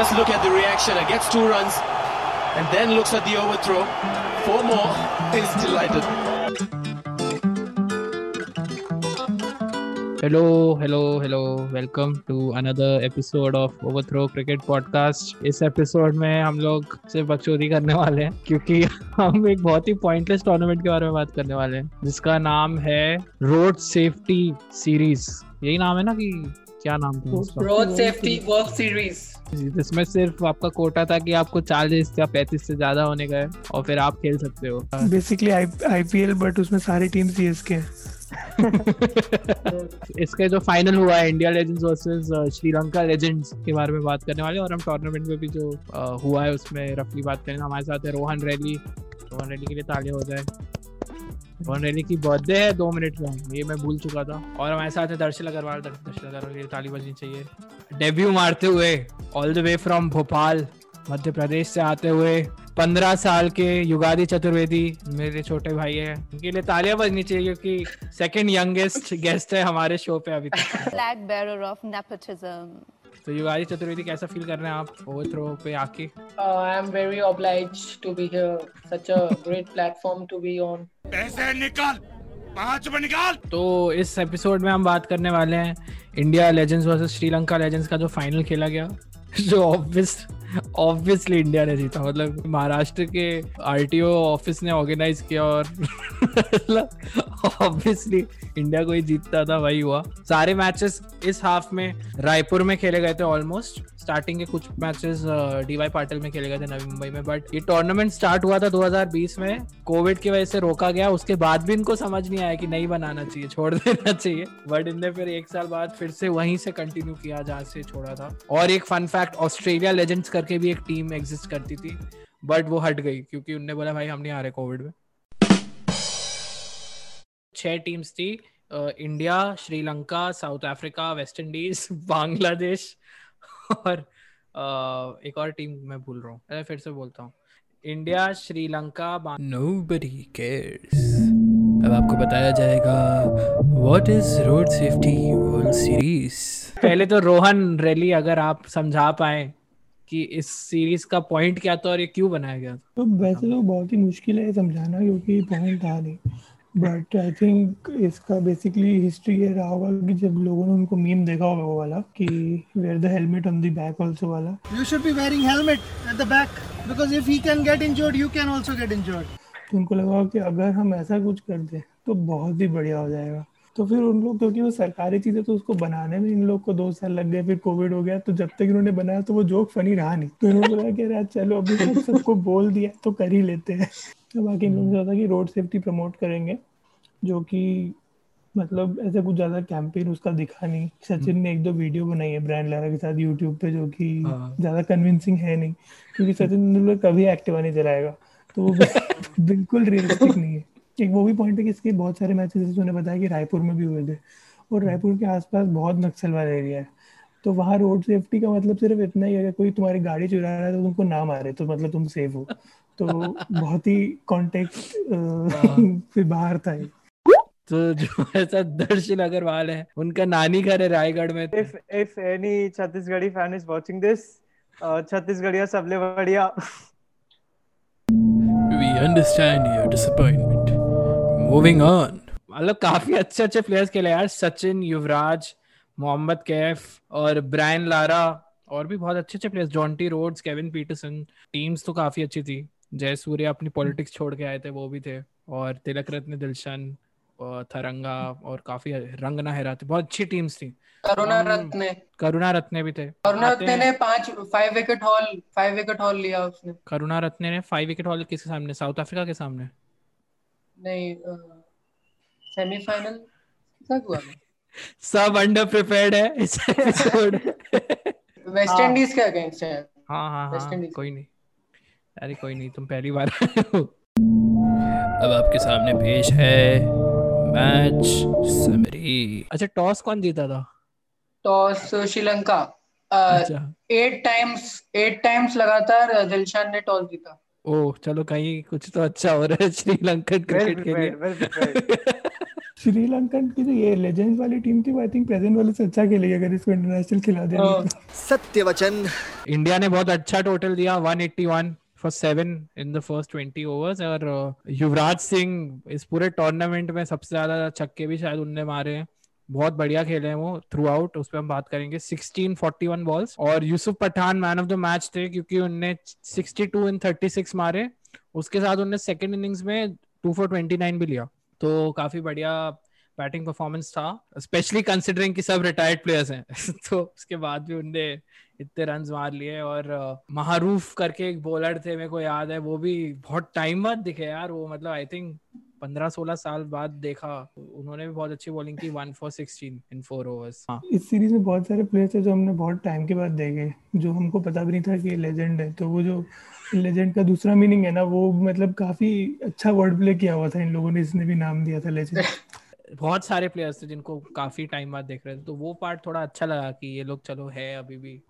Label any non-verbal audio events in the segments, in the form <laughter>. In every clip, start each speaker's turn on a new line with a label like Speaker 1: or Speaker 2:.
Speaker 1: just look at the reaction and gets two runs and then looks at the overthrow. Four more. He's delighted.
Speaker 2: Hello hello hello welcome to another episode of overthrow cricket podcast इस episode में हम लोग सिर्फ़ बकचोदी करने वाले हैं क्योंकि हम एक बहुत ही पॉइंटलेस टूर्नामेंट के बारे में बात करने वाले हैं, जिसका नाम है रोड सेफ्टी सीरीज़ यही नाम है ना कि क्या नाम था
Speaker 3: रोड सेफ्टी वर्क सीरीज़
Speaker 2: जिसमें सिर्फ़ आपका कोटा था कि आपको चालीस या पैंतीस से ज़्यादा होने का है और फिर आप खेल सकते हो।
Speaker 4: बेसिकली आईपीएल बट उसमें सारी टीम सीएसके हैं। <laughs>
Speaker 2: इसका जो फाइनल हुआ है India legends versus Sri Lanka legends के बारे में बात करने वाले और हम टूर्नामेंट में भी जो uh, हुआ है उसमें रफली बात करेंगे। हमारे साथ है रोहन रैली। रोहन रैली के लिए तालियाँ हो जाए। रोहन रैली की बर्थडे है, दो मिनट में ये मैं भूल चुका था। और हमारे साथ है दर्शल अग्रवाल। दर्शल अग्रवाल के ताली बजनी चाहिए। डेब्यू मारते हुए all the way from Bhopal, Madhya Pradesh से आते हुए, पंद्रह साल के युगादि चतुर्वेदी मेरे छोटे भाई हैं। उनके लिए तालियाँ बजनी चाहिए क्योंकि सेकंड यंगेस्ट गेस्ट है हमारे शो पे अभी तक।
Speaker 5: Nepotism.
Speaker 2: तो युगादि चतुर्वेदी कैसा फील कर रहे हैं आप ओवरथ्रो पे आके?
Speaker 3: I am very obliged to be here such a great platform to be on पैसे निकाल पाँच में निकाल।
Speaker 2: तो इस एपिसोड में हम बात करने वाले हैं India legends versus Sri Lanka legends का जो फाइनल खेला गया जो ऑब्वियस ऑब्वियसली इंडिया ने जीता मतलब महाराष्ट्र के आरटीओ ऑफ़िस ने ऑर्गेनाइज किया और ऑब्वियसली इंडिया को ही जीतता था, वही हुआ। सारे मैचेस इस हाफ़ में रायपुर में खेले गए थे ऑलमोस्ट स्टार्टिंग के कुछ मैचेस डीवाई पाटिल में खेले गए थे नवी मुंबई में। बट ये टूर्नामेंट स्टार्ट हुआ था 2020 में। कोविड की वजह से रोका गया। उसके बाद भी इनको समझ नहीं आया कि नहीं बनाना चाहिए, छोड़ देना चाहिए। बट इनने फिर एक साल बाद फिर से वहीं से कंटिन्यू किया जहाँ से छोड़ा था। और एक फन फैक्ट ऑस्ट्रेलिया लेजेंड्स करके भी एक टीम एग्जिस्ट करती थी बट वो हट गई क्योंकि उनने बोला भाई हम नहीं आ रहे कोविड में. छह टीम्स थी India Sri Lanka South Africa West Indies Bangladesh और अ, एक और टीम मैं भूल रहा हूँ। अरे फिर से बोलता हूँ। India Sri Lanka Nobody cares. अब आपको बताया जाएगा what is road safety world series पहले तो रोहन रैली अगर आप समझा पाए कि इस सीरीज़ का पॉइंट क्या था और ये क्यों बनाया गया था?
Speaker 4: तो वैसे तो बहुत ही मुश्किल है समझाना क्योंकि पॉइंट था नहीं। बट आई थिंक इसका बेसिकली हिस्ट्री ये रहा होगा कि जब लोगों ने उनको मीम देखा होगा वो वाला कि wear the helmet on the back also वाला।
Speaker 6: You should be wearing helmet at the back because if he can get injured, you can also get injured.
Speaker 4: तो उनको लगा कि अगर हम ऐसा कुछ कर दें तो बहुत ही बढ़िया हो जाएगा। तो फिर उन लोग क्योंकि वो सरकारी चीज़ें तो उसको बनाने में इन लोग को दो साल लग गए फिर कोविड हो गया तो जब तक इन्होंने बनाया तो वो जोक फनी रहा नहीं। तो इन्होंने बोला कि यार चलो अभी तक सबको <laughs> बोल दिया तो कर ही लेते हैं। तो बाकी इन लोगों ने कि रोड सेफ्टी प्रमोट करेंगे जो कि मतलब ऐसा कुछ ज़्यादा कैंपेन उसका दिखा नहीं। सचिन ने एक दो वीडियो बनाई है ब्रांड लारा के साथ यूट्यूब पे जो कि
Speaker 2: हाँ।
Speaker 4: ज़्यादा कन्विंसिंग है नहीं क्योंकि सचिन तेंदुलकर कभी एक्टिवा नहीं चलाएगा तो वो <laughs> बिल्कुल रियलिस्टिक नहीं है। एक वो भी पॉइंट है कि इसके बहुत सारे मैचेस जैसे उन्होंने बताया कि रायपुर में भी हुए थे। और रायपुर के आसपास बहुत नक्सल वाला एरिया है। तो वहाँ रोड सेफ्टी का मतलब सिर्फ़ इतना ही है अगर कोई तुम्हारी गाड़ी चुरा रहा है तो तुमको ना मारे तो मतलब तुम सेफ़ हो। तो बहुत ही कॉन्टेक्स्ट से <laughs> बाहर था ये।
Speaker 2: तो जो ऐसा दर्शन अग्रवाल है उनका नानी घर है रायगढ़ में।
Speaker 7: If if any Chhattisgarhi fan is watching this, uh, Chhattisgarhiya सबले बढ़िया।
Speaker 2: We understand your disappointment. Moving on. मतलब काफ़ी अच्छे अच्छे प्लेयर्स खेले यार। सचिन युवराज मोहम्मद कैफ और ब्रायन लारा और भी बहुत अच्छे अच्छे players Jonty Rhodes Kevin Pietersen. Teams तो काफ़ी अच्छी थी। जय सूर्य अपनी पॉलिटिक्स छोड़ के आए थे वो भी थे। और तिलक रत्न दिलशन और थरंगा और काफ़ी रंग ना हेरा थे। बहुत अच्छी टीम्स थी।
Speaker 3: करुणा रत्ने।
Speaker 2: करुणा रत्ने भी थे।
Speaker 3: करुणा रत्ने ने पाँच five wicket haul five wicket haul लिया उसने।
Speaker 2: करुणा रत्ने ने फाइव विकेट हॉल किसके सामने? साउथ अफ्रीका के सामने।
Speaker 3: नहीं सेमीफाइनल तक हुआ?
Speaker 2: सब अंडर प्रिपेयर्ड है इस एपिसोड
Speaker 3: वेस्ट। इंडीज के अगेंस्ट है।
Speaker 2: हाँ हाँ हाँ कोई नहीं। अरे कोई नहीं तुम पहली बार हो। अब आपके सामने पेश है मैच समरी। अच्छा टॉस कौन जीता था?
Speaker 3: टॉस श्रीलंका।
Speaker 2: अच्छा।
Speaker 3: एट टाइम्स एट टाइम्स लगातार दिलशान ने टॉस जीता।
Speaker 2: ओह चलो कहीं कुछ तो अच्छा हो रहा है श्रीलंकन क्रिकेट के लिए. <laughs>
Speaker 4: श्रीलंकन की जो ये लेजेंड्स वाली टीम थी वो आई थिंक प्रेजेंट वाले से अच्छा खेलेगी अगर इसको इंटरनेशनल खिला दे।
Speaker 8: सत्य वचन
Speaker 2: इंडिया ने बहुत अच्छा टोटल दिया 181 for seven in the first 20 overs और uh, युवराज सिंह इस पूरे टूर्नामेंट में सबसे ज़्यादा छक्के भी शायद उनने मारे हैं बहुत बढ़िया खेले हैं वो थ्रू आउट उस पर हम बात करेंगे। 16 41 बॉल्स और Yusuf Pathan man of the match थे क्योंकि उनने 62 इन 36 मारे। उसके साथ उनने सेकंड इनिंग्स में 2 फॉर 29 भी लिया। तो काफ़ी बढ़िया बैटिंग परफॉर्मेंस था स्पेशली कंसिडरिंग कि सब रिटायर्ड प्लेयर्स हैं। <laughs> तो उसके बाद भी उनने इतने रन मार लिए और महारूफ करके एक बॉलर थे, मेरे को याद है, वो भी बहुत टाइम बाद दिखे यार, वो मतलब आई थिंक पंद्रह सोलह साल बाद देखा उन्होंने भी बहुत अच्छी बॉलिंग की one four sixteen in four overs
Speaker 4: इस सीरीज़ में बहुत सारे प्लेयर्स है जो हमने बहुत टाइम के बाद देखे जो हमको पता भी नहीं था कि लेजेंड है। तो वो जो लेजेंड का दूसरा मीनिंग है ना वो मतलब काफ़ी अच्छा वर्ड प्ले किया हुआ था इन लोगों ने इसने भी नाम दिया था लेजेंड <laughs>
Speaker 2: बहुत सारे प्लेयर्स थे जिनको काफ़ी टाइम बाद देख रहे थे। तो वो पार्ट थोड़ा अच्छा लगा कि ये लोग चलो है अभी भी।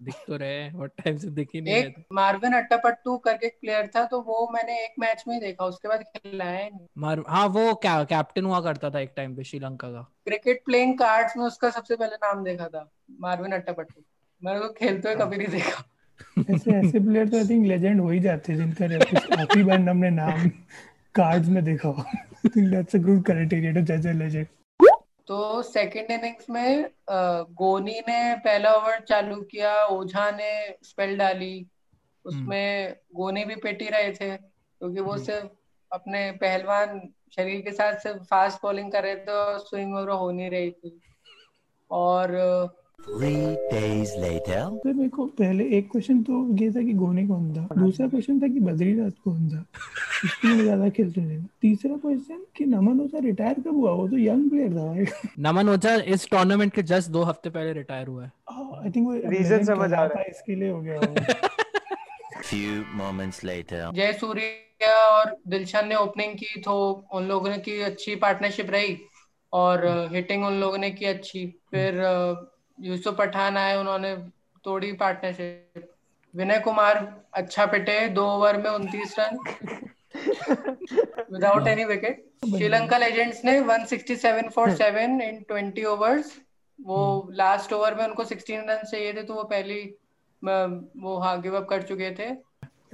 Speaker 2: दिख तो रहे बहुत टाइम से दिख ही नहीं
Speaker 3: एक
Speaker 2: रहे
Speaker 3: मार्विन अट्टापट्टू करके प्लेयर था तो वो मैंने एक मैच में ही देखा उसके बाद खेला है नहीं।
Speaker 2: मार हाँ वो क्या कैप्टन हुआ करता था एक टाइम पे श्रीलंका का।
Speaker 3: क्रिकेट प्लेइंग कार्ड्स में उसका सबसे पहले नाम देखा था मार्विन अट्टापट्टू। मैंने उसको खेलते हुए कभी नहीं देखा।
Speaker 4: ऐसे ऐसे प्लेयर तो आई थिंक लेजेंड हो ही जाते हैं जिनका आखिरी बार हमने नाम कार्ड्स में देखा हो। I think that's a good criteria to जज अ लेजेंड
Speaker 3: तो सेकंड इनिंग्स में गोनी ने पहला ओवर चालू किया ओझा ने स्पेल डाली। उसमें गोनी भी पेटी रहे थे क्योंकि वो सिर्फ़ अपने पहलवान शरीर के साथ सिर्फ़ फास्ट बॉलिंग कर रहे थे और स्विंग वगैरह हो नहीं रही थी। और
Speaker 8: Three days later.
Speaker 4: तो मेरे को पहले एक क्वेश्चन तो ये था कि गोनी कौन था? दूसरा क्वेश्चन था कि बद्रीनाथ कौन था? इसकी मैं ज़्यादा खेलते नहीं। तीसरा क्वेश्चन कि नमन ओझा रिटायर कब हुआ? वो तो यंग प्लेयर था भाई।
Speaker 2: नमन ओझा इस टूर्नामेंट के जस्ट दो हफ़्ते पहले रिटायर हुआ है।
Speaker 4: आई थिंक वो
Speaker 7: Reason
Speaker 4: legend
Speaker 7: समझ आ रहा है।
Speaker 4: है, इसके लिए हो गया
Speaker 8: Few moments later.
Speaker 3: जय सूर्या और दिलशन ने ओपनिंग की तो उन लोगों ने की अच्छी पार्टनरशिप रही और हिटिंग उन लोगों ने की अच्छी। फिर यूसुफ पठान आए, उन्होंने तोड़ी पार्टनरशिप विनय कुमार अच्छा पिटे, दो ओवर में उनतीस run. Without any wicket Sri Lanka legends ने 167 फॉर 7 इन 20 ओवर्स वो लास्ट ओवर में उनको 16 रन चाहिए थे तो वो पहली वो हाँ गिव अप कर चुके थे।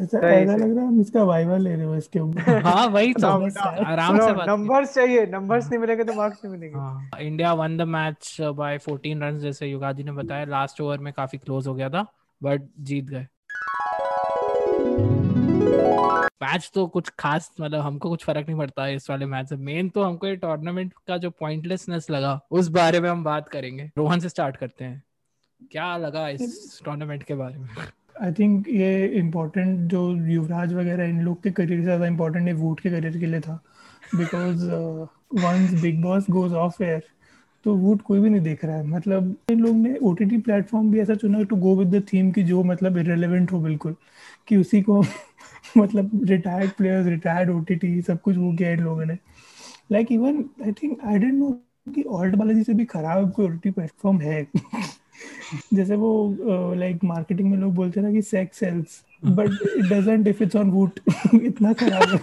Speaker 4: ऐसा ऐसा लग रहा है हम इसका वाइवा ले रहे हो इसके ऊपर। <laughs>
Speaker 2: हाँ वही तो। आराम से
Speaker 7: नंबर्स चाहिए नंबर्स नहीं मिलेंगे तो मार्क्स नहीं मिलेंगे।
Speaker 2: हाँ India won the match by 14 run जैसे युगाजी ने बताया। लास्ट ओवर में काफ़ी क्लोज हो गया था बट जीत गए। मैच तो कुछ खास मतलब हमको कुछ फ़र्क नहीं पड़ता इस वाले मैच से। मेन तो हमको ये टूर्नामेंट का जो पॉइंटलेसनेस लगा उस बारे में हम बात करेंगे। रोहन से स्टार्ट करते हैं। क्या लगा इस टूर्नामेंट के बारे में?
Speaker 4: आई थिंक ये इम्पोर्टेंट जो युवराज वगैरह इन लोग के करियर से ज़्यादा इम्पोर्टेंट है वूट के करियर के लिए था। Because once Bigg Boss goes off air तो वूट कोई भी नहीं देख रहा है। मतलब इन लोग ने ओ टी टी प्लेटफॉर्म भी ऐसा चुना to go with the theme की जो मतलब इरेलीवेंट हो बिल्कुल। कि उसी को <laughs> मतलब retired players retired O T T सब कुछ वो किया इन लोगों ने। Like even I think I don't know कि ऑल्ट बालाजी से भी खराब कोई ओ टी प्लेटफॉर्म है। <laughs> <laughs> जैसे वो लाइक uh, मार्केटिंग like, में लोग बोलते हैं ना कि sex sells but it doesn't if it's on Voot इतना खराब है।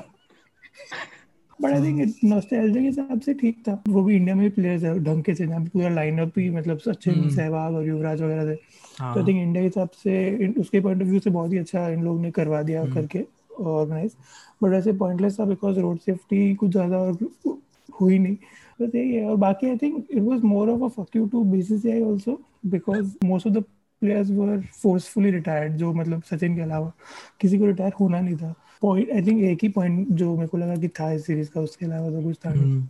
Speaker 4: बट आई थिंक नॉस्टैल्जिया के हिसाब से ठीक था। वो भी इंडिया में भी प्लेयर्स है ढंग के से जहाँ पूरा लाइनअप ही मतलब सचिन
Speaker 2: हम्म।
Speaker 4: सहवाग और युवराज वगैरह थे।
Speaker 2: हाँ।
Speaker 4: तो आई थिंक इंडिया के हिसाब से उसके पॉइंट ऑफ़ व्यू से बहुत ही अच्छा इन लोग ने करवा दिया
Speaker 2: हम्म।
Speaker 4: करके ऑर्गेनाइज बट वैसे पॉइंटलेस था बिकॉज़ रोड सेफ्टी कुछ ज़्यादा हुई नहीं। बस यही है और बाकी I think it was more of a fuck you to also because most of the players were forcefully retired जो मतलब सचिन के अलावा किसी को रिटायर होना नहीं था। पॉइंट आई थिंक एक ही पॉइंट जो मेरे को लगा कि था इस सीरीज़ का उसके अलावा तो कुछ था नहीं।
Speaker 2: हम्म।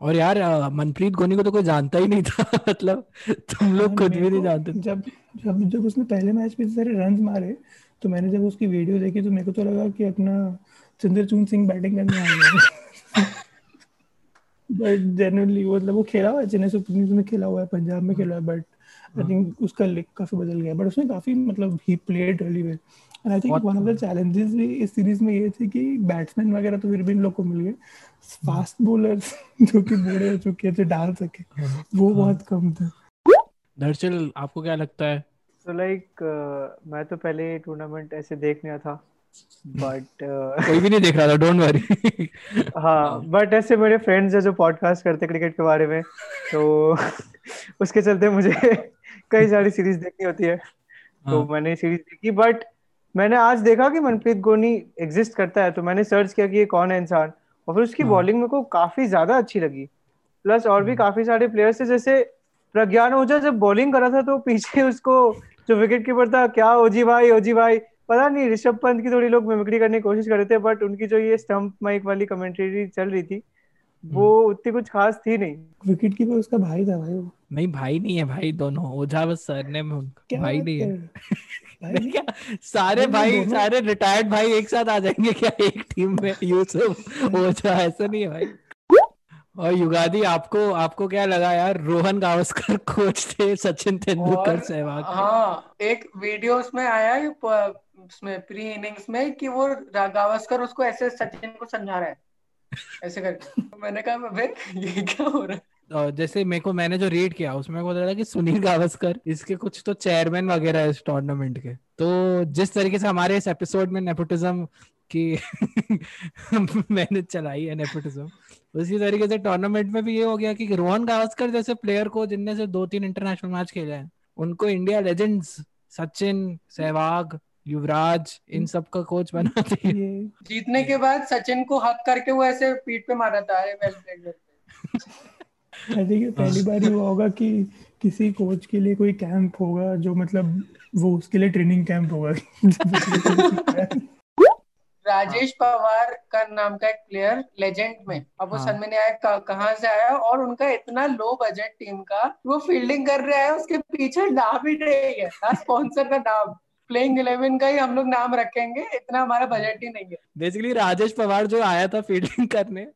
Speaker 2: और यार मनप्रीत गोनी को तो कोई जानता ही नहीं था <laughs> मतलब तुम लोग
Speaker 4: हाँ,
Speaker 2: खुद भी नहीं जानते
Speaker 4: जब जब जब उसने पहले मैच में सारे रन मारे तो मैंने जब उसकी वीडियो देखी तो मेरे को तो लगा कि अपना चंद्रचूड़ सिंह बैटिंग करने आ गया। बट जनरली मतलब वो खेला हुआ है चेन्नई सुपर किंग्स में खेला हुआ है पंजाब में खेला है बट आई थिंक उसका लिक काफ़ी बदल गया बट उसने काफ़ी मतलब ही played really well and I think one of the challenges भी इस सीरीज़ में ये थे कि बैट्समैन वगैरह तो फिर भी इन लोग को मिल गए। फास्ट बॉलर्स <laughs> जो कि बूढ़े हो चुके थे डाल सके वो बहुत कम थे।
Speaker 2: दर्शल आपको क्या लगता है?
Speaker 7: सो लाइक मैं तो पहले टूर्नामेंट ऐसे देख नहीं था। बट
Speaker 2: कोई भी नहीं देख रहा था डोंट वरी <laughs>
Speaker 7: हाँ बट ऐसे मेरे फ्रेंड्स है जो पॉडकास्ट करते क्रिकेट के बारे में तो <laughs> उसके चलते मुझे <laughs> कई सारी सीरीज़ देखनी होती है तो
Speaker 2: हाँ।
Speaker 7: मैंने सीरीज़ देखी बट मैंने आज देखा कि मनप्रीत गोनी एग्जिस्ट करता है तो मैंने सर्च किया कि ये कौन है इंसान और फिर उसकी
Speaker 2: हाँ।
Speaker 7: बॉलिंग मेरे को काफ़ी ज़्यादा अच्छी लगी प्लस और भी
Speaker 2: हम्म।
Speaker 7: काफ़ी सारे प्लेयर्स थे जैसे प्रज्ञान ओझा जब बॉलिंग करा था तो पीछे उसको जो विकेट कीपर था क्या ओजी भाई ओजी भाई पता नहीं ऋषभ पंत की थोड़ी लोग मिमिक्री करने की कोशिश कर रहे थे बट उनकी जो ये स्टंप माइक वाली कमेंट्री चल रही थी वो उतनी कुछ खास थी नहीं।
Speaker 4: विकेट कीपर उसका भाई था भाई वो।
Speaker 2: नहीं भाई नहीं है भाई दोनों ओझा बस सरनेम उनका
Speaker 4: क्या
Speaker 2: भाई
Speaker 4: बात
Speaker 2: नहीं है।
Speaker 4: भाई <laughs>
Speaker 2: क्या? सारे
Speaker 4: भाई
Speaker 2: भाई
Speaker 4: दोनों-
Speaker 2: सारे रिटायर्ड भाई एक साथ आ जाएँगे क्या एक टीम में? यूसुफ ओझा ऐसा नहीं है भाई। और युगादी आपको आपको क्या लगा यार? रोहन गावस्कर कोच थे सचिन तेंदुलकर
Speaker 3: और
Speaker 2: सहवाग के।
Speaker 3: हाँ एक वीडियो उसमें आया है उसमें प्री इनिंग्स में कि वो गावस्कर उसको ऐसे सचिन को समझा रहा है। ऐसे करके। तो मैंने कहा अबे ये क्या हो रहा है?
Speaker 2: और जैसे मेरे को, मैंने जो रीड किया, उसमें लगा कि सुनील गावस्कर, इसके कुछ तो चेयरमैन वगैरह इस टूर्नामेंट के। तो जिस तरीके से हमारे इस एपिसोड में नेपोटिज्म की <laughs> मैंने चलाई है नेपोटिज्म उसी तरीके से टूर्नामेंट में भी ये हो गया कि रोहन गावस्कर जैसे प्लेयर को, जिनने से दो तीन इंटरनेशनल मैच खेले हैं, उनको इंडिया लेजेंड्स सचिन, सहवाग युवराज इन सब का कोच बना
Speaker 4: ये।
Speaker 3: जीतने के बाद सचिन को हक करके वो ऐसे पीठ पे मारा था अरे वेल प्लेड
Speaker 4: आई थिंक पहली बार ही हुआ होगा कि किसी कोच के लिए कोई कैंप होगा जो मतलब वो उसके लिए ट्रेनिंग कैंप होगा। <laughs>
Speaker 3: राजेश पवार का नाम का एक प्लेयर लेजेंड में। अब वो
Speaker 2: हाँ।
Speaker 3: समझ में नहीं आया कहाँ से आया और उनका इतना लो बजट टीम का वो फील्डिंग कर रहा है उसके पीछे नाम ही नहीं है ना स्पॉन्सर का नाम। प्लेइंग इलेवन का ही हम लोग नाम रखेंगे इतना हमारा बजट ही नहीं है।
Speaker 2: बेसिकली राजेश पवार जो आया था फील्डिंग करने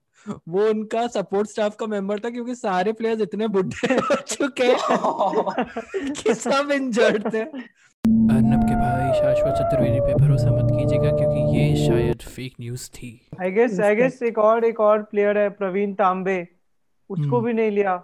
Speaker 2: वो उनका सपोर्ट स्टाफ का मेंबर था क्योंकि सारे प्लेयर्स इतने बुढ़े <laughs> हो चुके <laughs> कि सब इंजर्ड थे। अर्नब के भाई शाश्वत चतुर्वेदी पे भरोसा मत कीजिएगा क्योंकि ये शायद फेक न्यूज़ थी।
Speaker 7: आई गेस आई गेस एक और एक और प्लेयर है प्रवीण तांबे। उसको
Speaker 2: हम्म।
Speaker 7: भी नहीं लिया।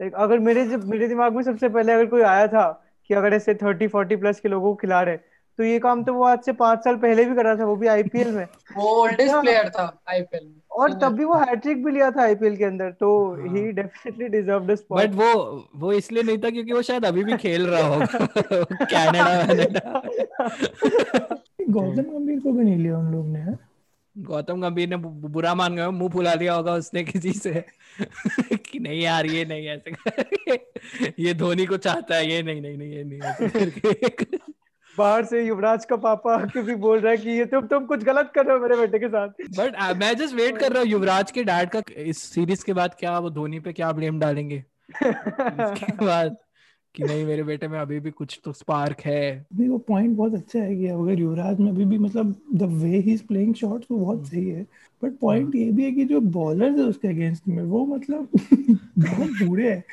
Speaker 7: Like, अगर मेरे जब मेरे दिमाग में सबसे पहले अगर कोई आया था कि अगर ऐसे थर्टी फोर्टी प्लस के लोगों को खिला रहे तो ये काम तो वो आज से पाँच साल पहले भी कर रहा था वो भी आईपीएल में।
Speaker 3: वो ओल्डेस्ट प्लेयर था आईपीएल में।
Speaker 7: और तब भी वो हैट्रिक भी लिया था आईपीएल के अंदर तो ही। डेफिनेटली डिजर्व्ड अ
Speaker 2: बट वो वो इसलिए नहीं था क्योंकि वो शायद अभी भी खेल रहा होगा। <laughs> कनाडा <laughs>
Speaker 4: गौतम गंभीर को भी नहीं लिया उन लोग ने हाँ?
Speaker 2: गौतम गंभीर ने बुरा मान गया मुँह फुला लिया होगा उसने किसी से। <laughs> कि नहीं यार ये नहीं ऐसे ये धोनी को चाहता है ये नहीं नहीं नहीं ये नहीं
Speaker 7: बाहर से युवराज का पापा भी बोल रहा है कि ये तुम तुम कुछ गलत कर रहे हो मेरे बेटे के साथ।
Speaker 2: बट मैं जस्ट वेट कर रहा हूँ युवराज के डैड का इस सीरीज़ के बाद क्या वो धोनी पे क्या ब्लेम डालेंगे? इसके <laughs> बाद कि नहीं मेरे बेटे में अभी भी कुछ तो स्पार्क है।
Speaker 4: नहीं वो पॉइंट बहुत अच्छा है कि अगर युवराज में अभी भी मतलब the way he is playing shots वो बहुत सही है। बट पॉइंट ये भी है कि जो बॉलर्स है उसके अगेंस्ट में वो मतलब <laughs> बहुत बूढ़े है।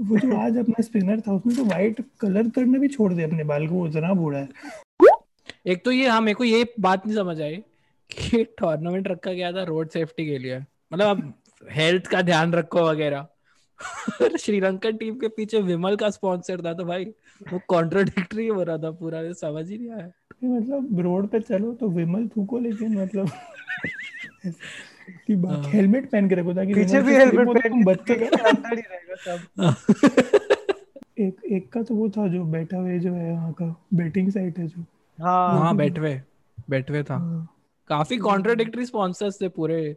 Speaker 4: वो जो आज अपना स्पिनर था उसने तो वाइट कलर करना भी छोड़ दिया अपने बाल को वो इतना बूढ़ा है।
Speaker 2: एक तो ये हाँ मेरे को ये बात नहीं समझ आई कि टूर्नामेंट रखा गया था रोड सेफ्टी के लिए। मतलब अब हेल्थ का ध्यान रखो वगैरह। और <laughs> श्रीलंकन टीम के पीछे विमल का स्पॉन्सर था तो भाई वो कॉन्ट्रोडिक्टरी हो रहा था पूरा समझ ही नहीं आया।
Speaker 4: मतलब रोड पे चलो तो विमल थूको लेकिन मतलब <laughs> कि बात हेलमेट पहन के रखो ताकि
Speaker 7: पीछे भी हेलमेट पहन
Speaker 4: तुम
Speaker 7: के
Speaker 4: बच के
Speaker 7: अंदर ही रहेगा सब। <laughs>
Speaker 4: एक एक का तो वो था जो बैठा हुआ है जो है वहाँ का बैटिंग साइट है जो।
Speaker 7: हाँ।
Speaker 2: हाँ बैठवे बैठवे था।
Speaker 4: हाँ।
Speaker 2: काफ़ी कॉन्ट्रोडिक्टरी स्पॉन्सर्स थे पूरे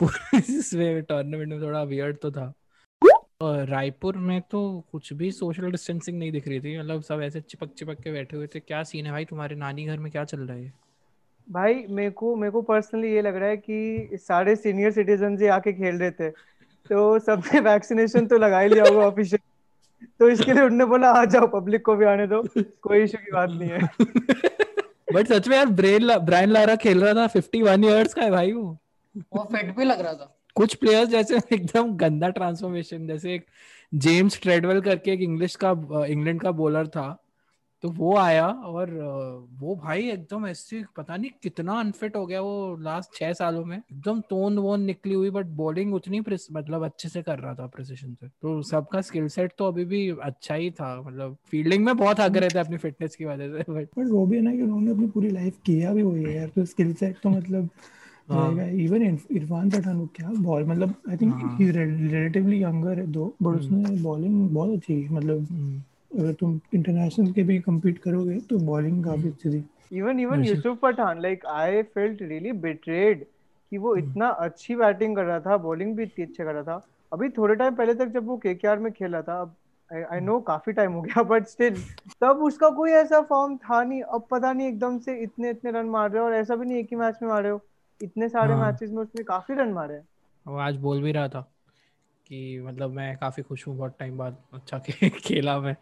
Speaker 2: पूरे <laughs> इसमें टूर्नामेंट में थोड़ा वियर्ड तो था। और रायपुर में तो कुछ भी सोशल डिस्टेंसिंग नहीं दिख रही थी मतलब सब ऐसे चिपक चिपक के बैठे हुए थे क्या सीन है भाई तुम्हारे? नानी घर में क्या चल रहा है
Speaker 7: भाई मेरे को मेरे को पर्सनली ये लग रहा है कि सारे सीनियर सिटीजन ही आके खेल रहे थे। तो सबने <laughs> वैक्सीनेशन तो लगा ही लिया होगा ऑफिशियल तो इसके लिए उन्होंने बोला आ जाओ पब्लिक को भी आने दो। कोई इशू की बात नहीं है। <laughs>
Speaker 2: बट सच में यार ब्रेन ब्रायन लारा खेल रहा था 51 इयर्स का है भाई वो।
Speaker 3: वो फिट भी लग रहा था।
Speaker 2: कुछ प्लेयर्स जैसे एकदम गंदा ट्रांसफॉर्मेशन जैसे एक जेम्स ट्रेडवेल करके एक इंग्लिश का इंग्लैंड का बॉलर था। तो वो आया और वो भाई एकदम ऐसे पता नहीं कितना अनफिट हो गया वो लास्ट छह सालों में एकदम तोंद वोंद निकली हुई बट बॉलिंग उतनी मतलब अच्छे से कर रहा था प्रिसिशन से तो सबका स्किल सेट तो अभी भी अच्छा ही था मतलब फील्डिंग में बहुत हग रहे थे अपनी फिटनेस की वजह से बट
Speaker 4: बट वो भी है ना कि उन्होंने अपनी पूरी लाइफ किया भी वही है यार तो स्किल सेट तो मतलब
Speaker 2: हाँ।
Speaker 4: इवन इरफान पठान क्या बॉल मतलब आई थिंक
Speaker 2: हाँ।
Speaker 4: रिलेटिवली यंगर है दो बट
Speaker 2: हम्म।
Speaker 4: उसने बॉलिंग बहुत अच्छी मतलब अगर तुम इंटरनेशनल के भी compete करोगे तो बॉलिंग काफ़ी अच्छी थी।
Speaker 7: Even even Yusuf Pathan like I felt really betrayed कि वो इतना अच्छी बैटिंग कर रहा था बॉलिंग भी इतनी अच्छी कर रहा था। अभी थोड़े टाइम पहले तक जब वो केकेआर में खेला था अब आई नो काफ़ी टाइम हो गया <laughs> बट स्टिल तब उसका कोई ऐसा फॉर्म था नहीं। अब पता नहीं एकदम से इतने इतने रन मार रहे हो और ऐसा भी नहीं एक ही मैच में मारे हो। इतने सारे
Speaker 2: हाँ।
Speaker 7: मैचेस में उसने काफ़ी रन मारे हैं।
Speaker 2: वो आज बोल भी रहा था कि मतलब मैं काफ़ी खुश हूँ बहुत टाइम बाद अच्छा खे- <laughs> खेला मैं।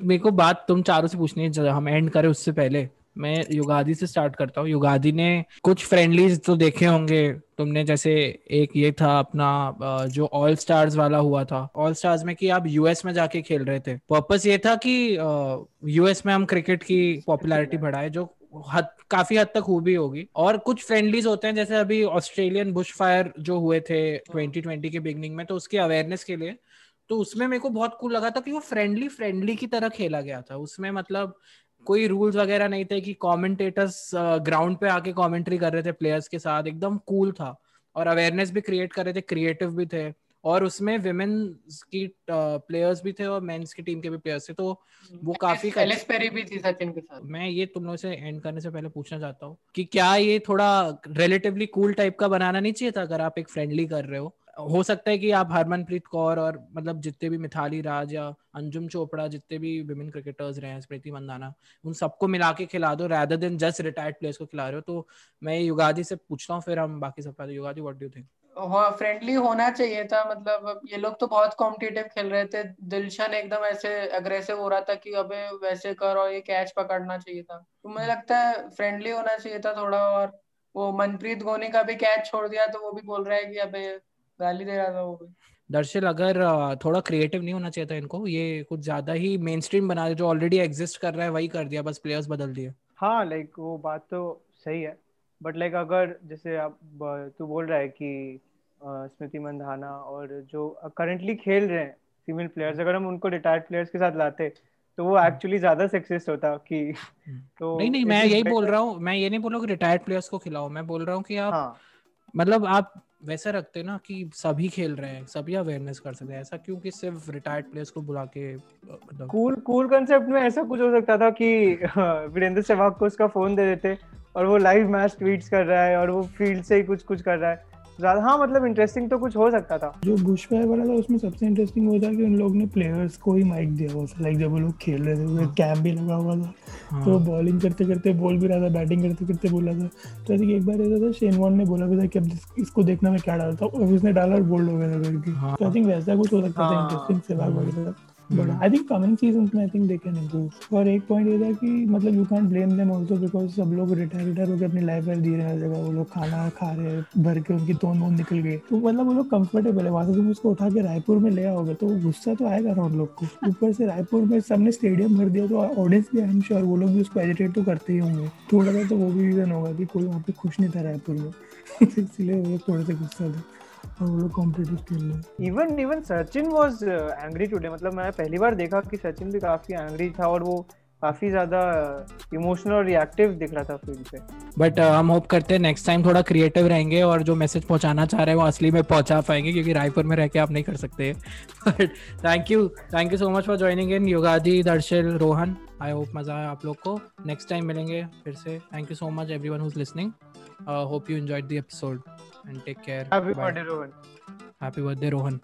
Speaker 2: मेरे को बात तुम चारों से पूछनी है हम एंड करें उससे पहले। मैं युगादी से स्टार्ट करता हूँ। युगादी ने कुछ फ्रेंडलीज तो देखे होंगे। तुमने जैसे एक ये था अपना जो ऑल स्टार्स वाला हुआ था। ऑल स्टार्स में कि आप यूएस में जाके खेल रहे थे। पर्पस ये था कि यूएस में हम क्रिकेट की पॉपुलैरिटी बढ़ाए, जो हद, काफ़ी हद तक खूबी होगी। और कुछ फ्रेंडलीज होते हैं, जैसे अभी ऑस्ट्रेलियन बुश फायर जो हुए थे 2020 के बिगनिंग में तो उसकी अवेयरनेस के लिए तो उसमें मेरे को बहुत कूल लगा था कि वो फ्रेंडली फ्रेंडली की तरह खेला गया था। उसमें मतलब कोई रूल्स वगैरह नहीं थे कि कमेंटेटर्स ग्राउंड पे आके कमेंट्री कर रहे थे प्लेयर्स के साथ। एकदम कूल था। और अवेयरनेस भी क्रिएट कर रहे थे क्रिएटिव भी थे। और उसमें विमेन की प्लेयर्स भी थे और मेंस की टीम के भी प्लेयर्स थे। तो वो काफ़ी
Speaker 3: पेरी भी थी सचिन के साथ।
Speaker 2: मैं ये तुम लोगों से एंड करने से पहले पूछना चाहता हूँ कि क्या ये थोड़ा रिलेटिवली कूल टाइप का बनाना नहीं चाहिए था? अगर आप एक फ्रेंडली कर रहे हो हो सकता है कि आप हरमनप्रीत कौर और मतलब जितने भी मिथाली राज या अंजुम चोपड़ा जितने भी विमेन क्रिकेटर्स रहे हैं स्मृति मंदाना उन सबको मिला के खिला दो rather than just retired players को खिला रहे हो तो मैं युगादी से पूछता हूँ फिर हम बाकी सब Yugadi what do think
Speaker 3: friendly होना चाहिए था मतलब ये लोग तो बहुत कॉम्पिटिटिव खेल रहे थे दिलशन एकदम ऐसे अग्रेसिव हो रहा था कि अबे वैसे कर और ये कैच पकड़ना चाहिए था। तो मुझे लगता है फ्रेंडली होना चाहिए था थोड़ा और वो मनप्रीत गोनी का भी कैच छोड़ दिया तो वो भी बोल रहा है कि अबे गाली दे रहा था वो भी।
Speaker 2: दर्शल अगर थोड़ा क्रिएटिव नहीं होना चाहिए था इनको ये कुछ ज़्यादा ही मेन स्ट्रीम बना जो ऑलरेडी एग्जिस्ट कर रहा है वही कर दिया बस प्लेयर्स बदल दिए।
Speaker 7: हाँ लाइक वो बात तो सही है। बट लाइक अगर जैसे आप तू बोल रहा है कि स्मृति मंधाना और जो करंटली खेल रहे हैं फीमेल प्लेयर्स अगर हम उनको रिटायर्ड प्लेयर्स के साथ लाते तो वो एक्चुअली ज़्यादा सक्सेस होता कि <laughs> तो
Speaker 2: नहीं नहीं मैं यही बोल रहा हूँ मैं ये नहीं बोल रहा हूँ कि रिटायर्ड प्लेयर्स को खिलाओ मैं बोल रहा हूँ कि आप
Speaker 7: हाँ।
Speaker 2: मतलब आप वैसे रखते ना कि सभी खेल रहे हैं, सभी अवेयरनेस कर सकते हैं। ऐसा क्यों कि सिर्फ़ रिटायर्ड प्लेयर्स को बुला के
Speaker 7: कूल कूल कंसेप्ट में ऐसा कुछ हो सकता था कि वीरेंद्र सहवाग को उसका फ़ोन दे देते और वो लाइव मैच ट्वीट्स कर रहा है और वो फ़ील्ड से ही कुछ कुछ कर रहा है। ज़्यादा हाँ मतलब इंटरेस्टिंग तो कुछ हो सकता था।
Speaker 4: जो बुश फायर वाला था उसमें सबसे इंटरेस्टिंग वो था कि उन लोग ने प्लेयर्स को ही माइक दिया हुआ था। लाइक जब वो लोग खेल रहे थे हाँ। कैंप भी लगा हुआ था।
Speaker 2: हाँ।
Speaker 4: तो बॉलिंग करते करते बोल भी रहा था बैटिंग करते करते बोला था। तो ऐसे कि एक बार ऐसा था शेन वॉर्न ने बोला भी था कि अब इसको देखना मैं क्या डालता हूँ। उसने डाला और बोल्ड हो गया था करके।
Speaker 2: हाँ।
Speaker 4: तो आई थिंक वैसा कुछ हो सकता था इंटरेस्टिंग से भाग वगैरह but I think coming season में I think they can improve और एक पॉइंट ये था कि मतलब you can't blame them also because सब लोग रिटायर रिटायर होकर अपनी लाइफ वाइफ जी रहे हैं जगह। वो लोग खाना खा रहे हैं भर के उनकी तोंद वोंद निकल गई। तो मतलब वो लोग कंफर्टेबल है। वहाँ से तुम उसको उठा के रायपुर में ले आओगे तो गुस्सा तो आएगा ना उन लोग को। <laughs> ऊपर से रायपुर में सबने स्टेडियम भर दिया तो ऑडियंस भी आई एम श्योर वो लोग भी उसको एजिटेट तो करते ही होंगे। थोड़ा सा तो वो भी रीजन होगा कि कोई वहाँ पे खुश नहीं था रायपुर में। <laughs> इसलिए वो लोग थोड़े से गुस्सा थे। और वो लोग कॉम्पिटिटिव खेल रहे हैं।
Speaker 7: Even even Sachin was angry today मतलब मैं पहली बार देखा कि सचिन भी काफ़ी एंग्री था और वो काफ़ी ज़्यादा इमोशनल और रिएक्टिव दिख रहा था फ़ील्ड पे।
Speaker 2: बट हम होप करते हैं नेक्स्ट टाइम थोड़ा क्रिएटिव रहेंगे और जो मैसेज पहुंचाना चाह रहे हैं वो असली में पहुँचा पाएँगे क्योंकि रायपुर में रह के आप नहीं कर सकते। But thank you thank you so much for joining in Yugadi Darshil Rohan I hope मज़ा आया आप लोग को। नेक्स्ट टाइम मिलेंगे फिर से। Thank you so much everyone who is listening hope you enjoyed the episode and take care
Speaker 7: happy birthday Rohan
Speaker 2: happy birthday Rohan